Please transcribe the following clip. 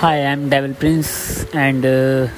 Hi, I'm Devil Prince, and uh,